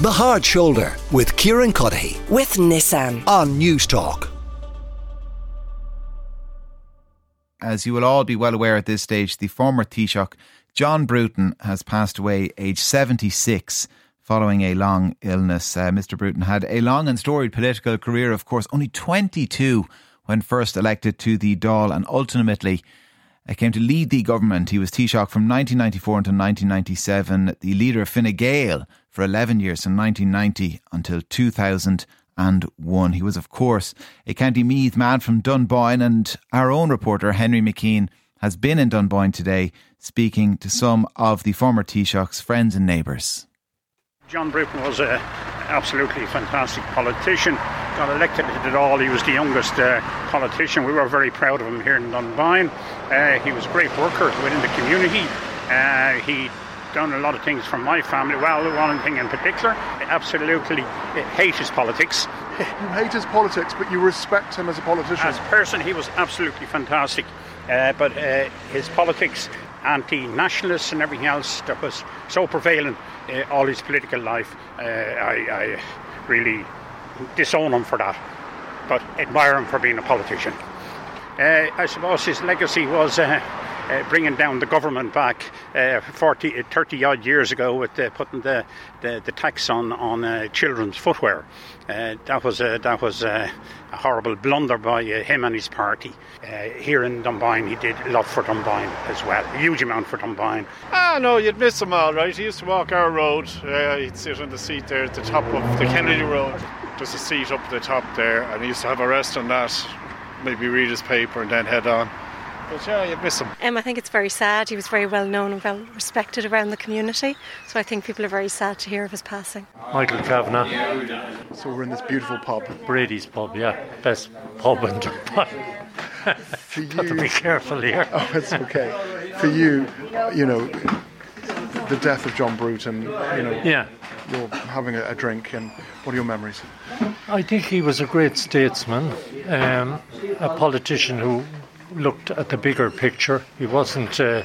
The Hard Shoulder with Kieran Cuddihy with Nissan on Newstalk. As you will all be well aware at this stage, the former Taoiseach John Bruton has passed away aged 76 following a long illness. Uh, Mr. Bruton had a long and storied political career, of course, only 22 when first elected to the Dáil and ultimately came to lead the government. He was Taoiseach from 1994 until 1997, the leader of Fine Gael for 11 years from 1990 until 2001. He was, of course, a County Meath man from Dunboyne, and our own reporter, Henry McKean, has been in Dunboyne today speaking to some of the former Taoiseach's friends and neighbours. John Bruton was an absolutely fantastic politician. Got elected at all. He was the youngest uh, politician. We were very proud of him here in Dunboyne. Uh, he was a great worker within the community. Uh, he done a lot of things for my family. Well, one thing in particular, absolutely hate his politics. You hate his politics, but you respect him as a politician. As a person, he was absolutely fantastic. Uh, but uh, his politics, anti-nationalists and everything else that was so prevalent uh, all his political life, uh, I, I really disown him for that, but admire him for being a politician. Uh, I suppose his legacy was uh, uh, bringing down the government back uh, 40, 30 odd years ago with putting the, the, the, tax on on uh, children's footwear. Uh, that was a, that was a, horrible blunder by him and his party. here in Dunboyne, he did a lot for Dunboyne as well, a huge amount for Dunboyne. Ah, no, you'd miss him all right. He used to walk our road. he'd sit on the seat there at the top of the Kennedy Road. Just a seat up at the top there, and he used to have a rest on that. Maybe read his paper and then head on. But yeah, you'd miss him. Um, I think it's very sad. He was very well known and well respected around the community. So I think people are very sad to hear of his passing. Michael Kavanagh. So we're in this beautiful pub. Brady's pub, yeah. Best pub in Dubai. For you, to be careful here. Oh, it's okay. For you, you know, the death of John Bruton, you know, yeah. you're having a, a drink, and what are your memories? I think he was a great statesman, um, a politician who looked at the bigger picture. He wasn't a,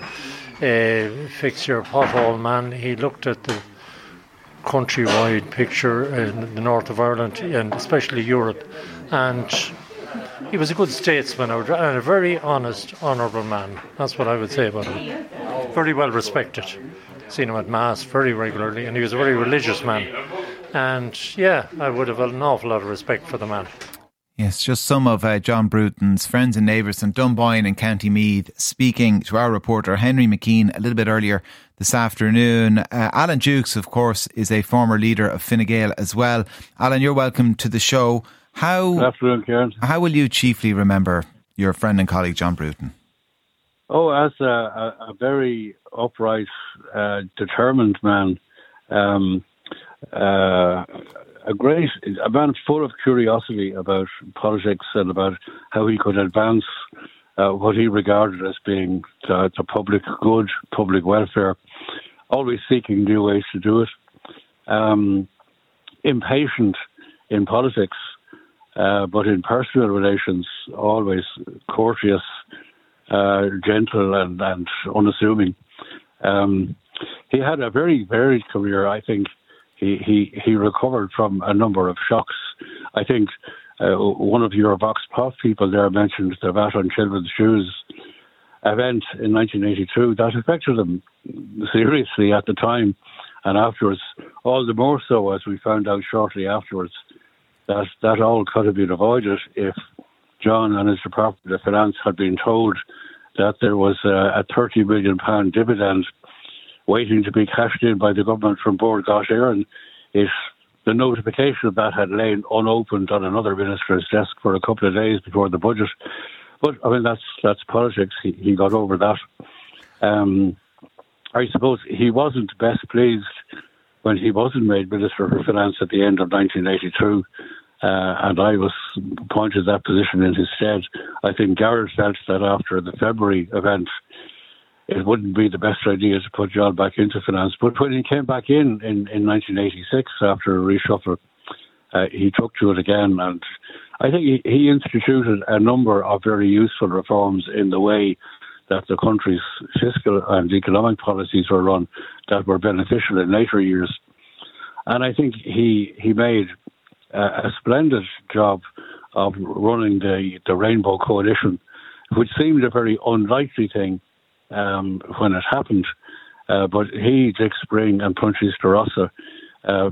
a fix your pothole man. He looked at the countrywide picture in the north of Ireland and especially Europe. And he was a good statesman and a very honest, honourable man. That's what I would say about him. Very well respected. Seen him at Mass very regularly, and he was a very religious man. And yeah, I would have an awful lot of respect for the man. Yes, just some of uh, John Bruton's friends and neighbours in Dunboyne and County Meath speaking to our reporter Henry McKean a little bit earlier this afternoon. Uh, Alan Dukes, of course, is a former leader of Fine Gael as well. Alan, you're welcome to the show. How, Good afternoon, Kieran. How will you chiefly remember your friend and colleague John Bruton? Oh, as a, a, a very upright, uh, determined man. Um, uh, a great, a man full of curiosity about politics and about how he could advance uh, what he regarded as being the, the, public good, public welfare, always seeking new ways to do it. Um, impatient in politics, uh, but in personal relations, always courteous, uh, gentle, and, and unassuming. Um, he had a very varied career, I think he, he, he recovered from a number of shocks. I think uh, one of your Vox Pop people there mentioned the VAT on children's shoes event in 1982 that affected him seriously at the time and afterwards, all the more so as we found out shortly afterwards that that all could have been avoided if John and his Department of Finance had been told that there was a, a 30 million pound dividend waiting to be cashed in by the government from Bord Gáis Éireann if the notification of that had lain unopened on another minister's desk for a couple of days before the budget. But I mean, that's that's politics. He, he got over that. Um, I suppose he wasn't best pleased when he wasn't made Minister for Finance at the end of 1982. Uh, and I was appointed that position in his stead. I think Garret felt that after the February event, it wouldn't be the best idea to put John back into finance. But when he came back in in, in 1986 after a reshuffle, uh, he took to it again, and I think he, he instituted a number of very useful reforms in the way that the country's fiscal and economic policies were run that were beneficial in later years. and I think he he made a splendid job of running the the Rainbow Coalition, which seemed a very unlikely thing um, when it happened. Uh, but he, Dick Spring, and Proinsias de Rossa uh,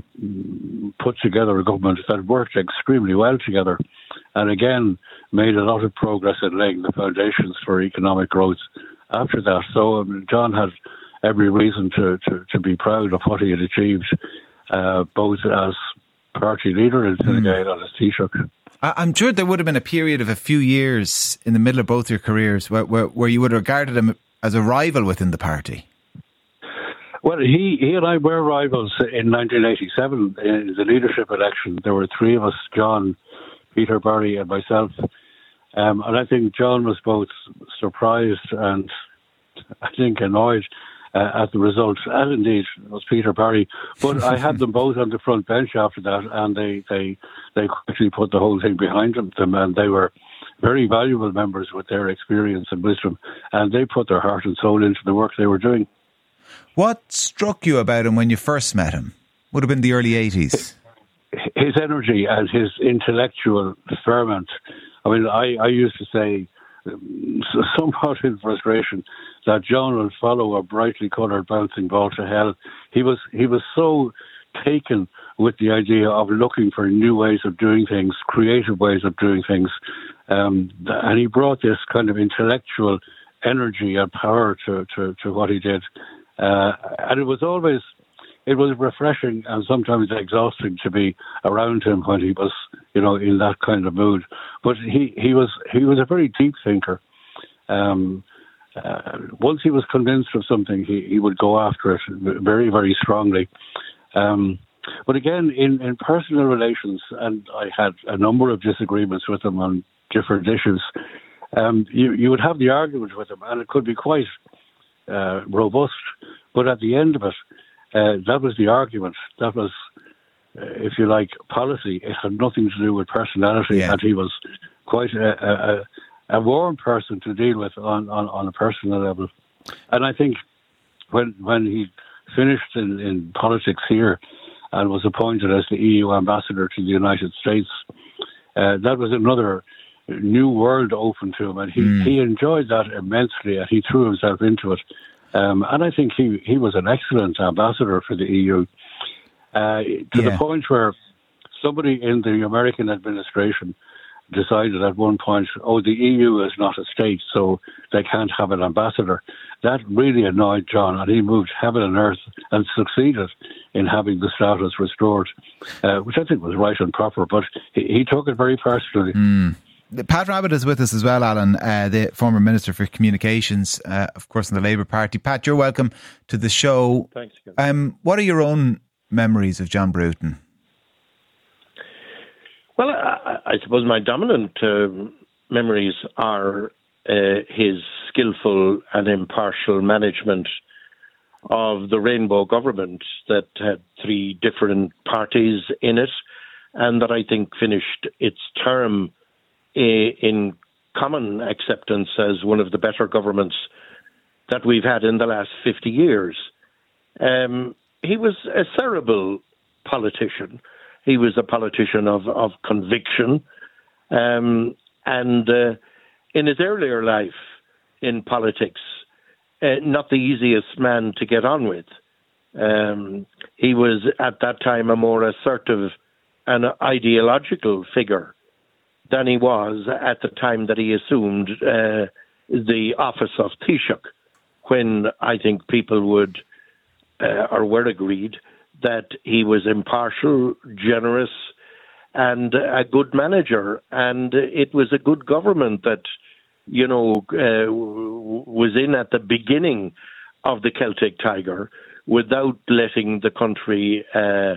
put together a government that worked extremely well together, and again made a lot of progress in laying the foundations for economic growth after that. So um, John had every reason to, to, to, be proud of what he had achieved, uh, both as party leader Gael mm. and as Taoiseach. I'm sure there would have been a period of a few years in the middle of both your careers where, where, where you would have regarded him as a rival within the party. Well, he, he and I were rivals in 1987 in the leadership election. There were three of us John, Peter Barry, and myself. Um, and I think John was both surprised and I think annoyed uh, at the results, as indeed was Peter Barry. But I had them both on the front bench after that, and they they they quickly put the whole thing behind them, and they were very valuable members with their experience and wisdom, and they put their heart and soul into the work they were doing. What struck you about him when you first met him? Would have been the early 80s. His energy and his intellectual ferment. I mean, I, I used to say, somewhat in frustration, that John would follow a brightly coloured bouncing ball to hell. He was he was so taken with the idea of looking for new ways of doing things, creative ways of doing things, um, and he brought this kind of intellectual energy and power to, to, to what he did. Uh, and it was always, it was refreshing and sometimes exhausting to be around him when he was, you know, in that kind of mood. But he, he was he was a very deep thinker. Um, uh, once he was convinced of something, he, he would go after it very, very strongly. Um, but again, in, in personal relations, and I had a number of disagreements with him on different issues, um, you, you would have the argument with him, and it could be quite uh, robust. But at the end of it, uh, that was the argument. That was, if you like, policy. It had nothing to do with personality, yeah. and he was quite a, a, a, warm person to deal with on, on, on a personal level. And I think when when he finished in, in politics here and was appointed as the EU ambassador to the United States, uh, that was another new world open to him, and he, mm. he enjoyed that immensely, and he threw himself into it. Um, and I think he, he was an excellent ambassador for the EU, uh, to yeah. the point where somebody in the American administration decided at one point, oh, the EU is not a state, so they can't have an ambassador. That really annoyed John, and he moved heaven and earth and succeeded in having the status restored, uh, which I think was right and proper. But he, he took it very personally. Mm. Pat Rabbitte is with us as well, Alan, uh, the former Minister for Communications, uh, of course, in the Labour Party. Pat, you're welcome to the show. Thanks. Um, what are your own memories of John Bruton? Well, I, I suppose my dominant uh, memories are uh, his skillful and impartial management of the Rainbow government that had three different parties in it, and that I think finished its term in common acceptance as one of the better governments that we've had in the last 50 years. Um, he was a cerebral politician. He was a politician of, of conviction. Um, and uh, in his earlier life in politics, uh, not the easiest man to get on with. Um, he was at that time a more assertive and ideological figure than he was at the time that he assumed uh, the office of Taoiseach, when I think people would uh, or were agreed that he was impartial, generous, and a good manager, and it was a good government that you know uh, was in at the beginning of the Celtic Tiger without letting the country uh,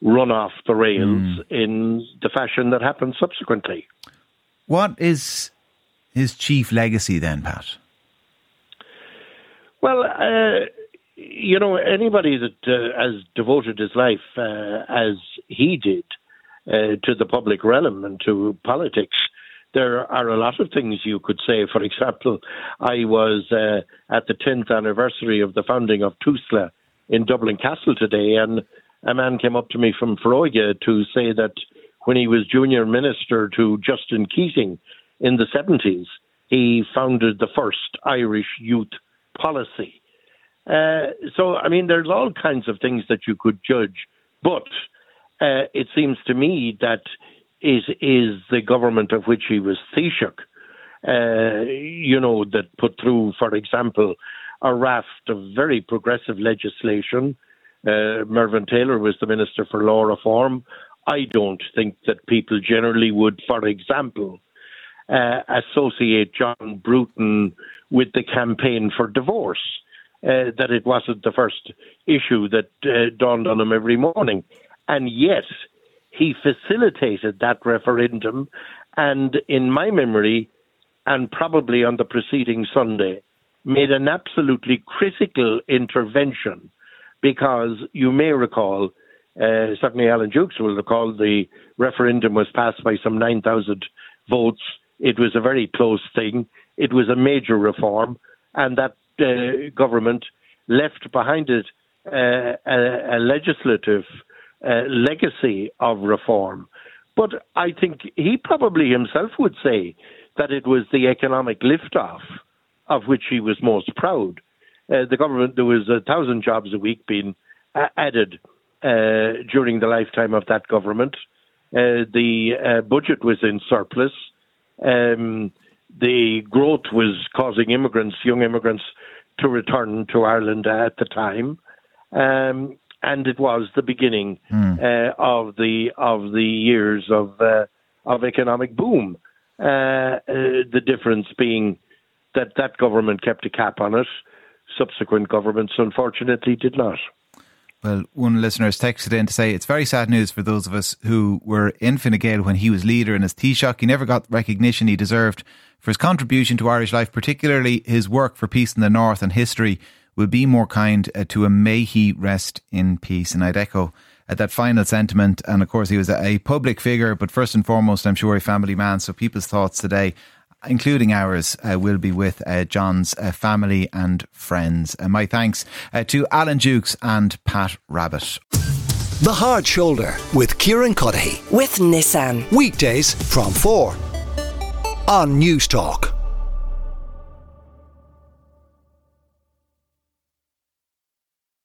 run off the rails mm. in the fashion that happened subsequently. What is his chief legacy then, Pat? Well, uh, you know, anybody that uh, has devoted his life uh, as he did uh, to the public realm and to politics, there are a lot of things you could say. For example, I was uh, at the 10th anniversary of the founding of TUSLA in Dublin Castle today, and a man came up to me from Foróige to say that when he was junior minister to Justin Keating in the 70s, he founded the first Irish youth policy. Uh, so, I mean, there's all kinds of things that you could judge, but uh, it seems to me that it is the government of which he was Taoiseach, uh, you know, that put through, for example, a raft of very progressive legislation. Uh, Mervyn Taylor was the Minister for Law Reform. I don't think that people generally would, for example, uh, associate John Bruton with the campaign for divorce. Uh, that it wasn't the first issue that uh, dawned on him every morning. And yet, he facilitated that referendum. And in my memory, and probably on the preceding Sunday, made an absolutely critical intervention because you may recall, uh, certainly Alan Dukes will recall, the referendum was passed by some 9,000 votes. It was a very close thing. It was a major reform, and that uh, government left behind it uh, a, a, legislative uh, legacy of reform. But I think he probably himself would say that it was the economic liftoff of which he was most proud. Uh, the government, there was a thousand jobs a week being uh, added uh, during the lifetime of that government. The budget was in surplus. Um, the growth was causing immigrants, young immigrants, to return to Ireland at the time. Um, and it was the beginning mm. of the of the years of of economic boom. the difference being that that government kept a cap on it. Subsequent governments, unfortunately, did not. Well, one listener has texted in to say it's very sad news for those of us who were in Fine Gael when he was leader and as Taoiseach. He never got recognition he deserved for his contribution to Irish life, particularly his work for peace in the North and history. Will be more kind uh, to him. May he rest in peace. And I'd echo uh, that final sentiment. And of course, he was a public figure, but first and foremost, I'm sure a family man. So people's thoughts today including ours, uh, will be with uh, John's uh, family and friends. And my thanks uh, to Alan Dukes and Pat Rabbitte. The Hard Shoulder with Kieran Cuddihy. With Nissan. Weekdays from 4 on Newstalk.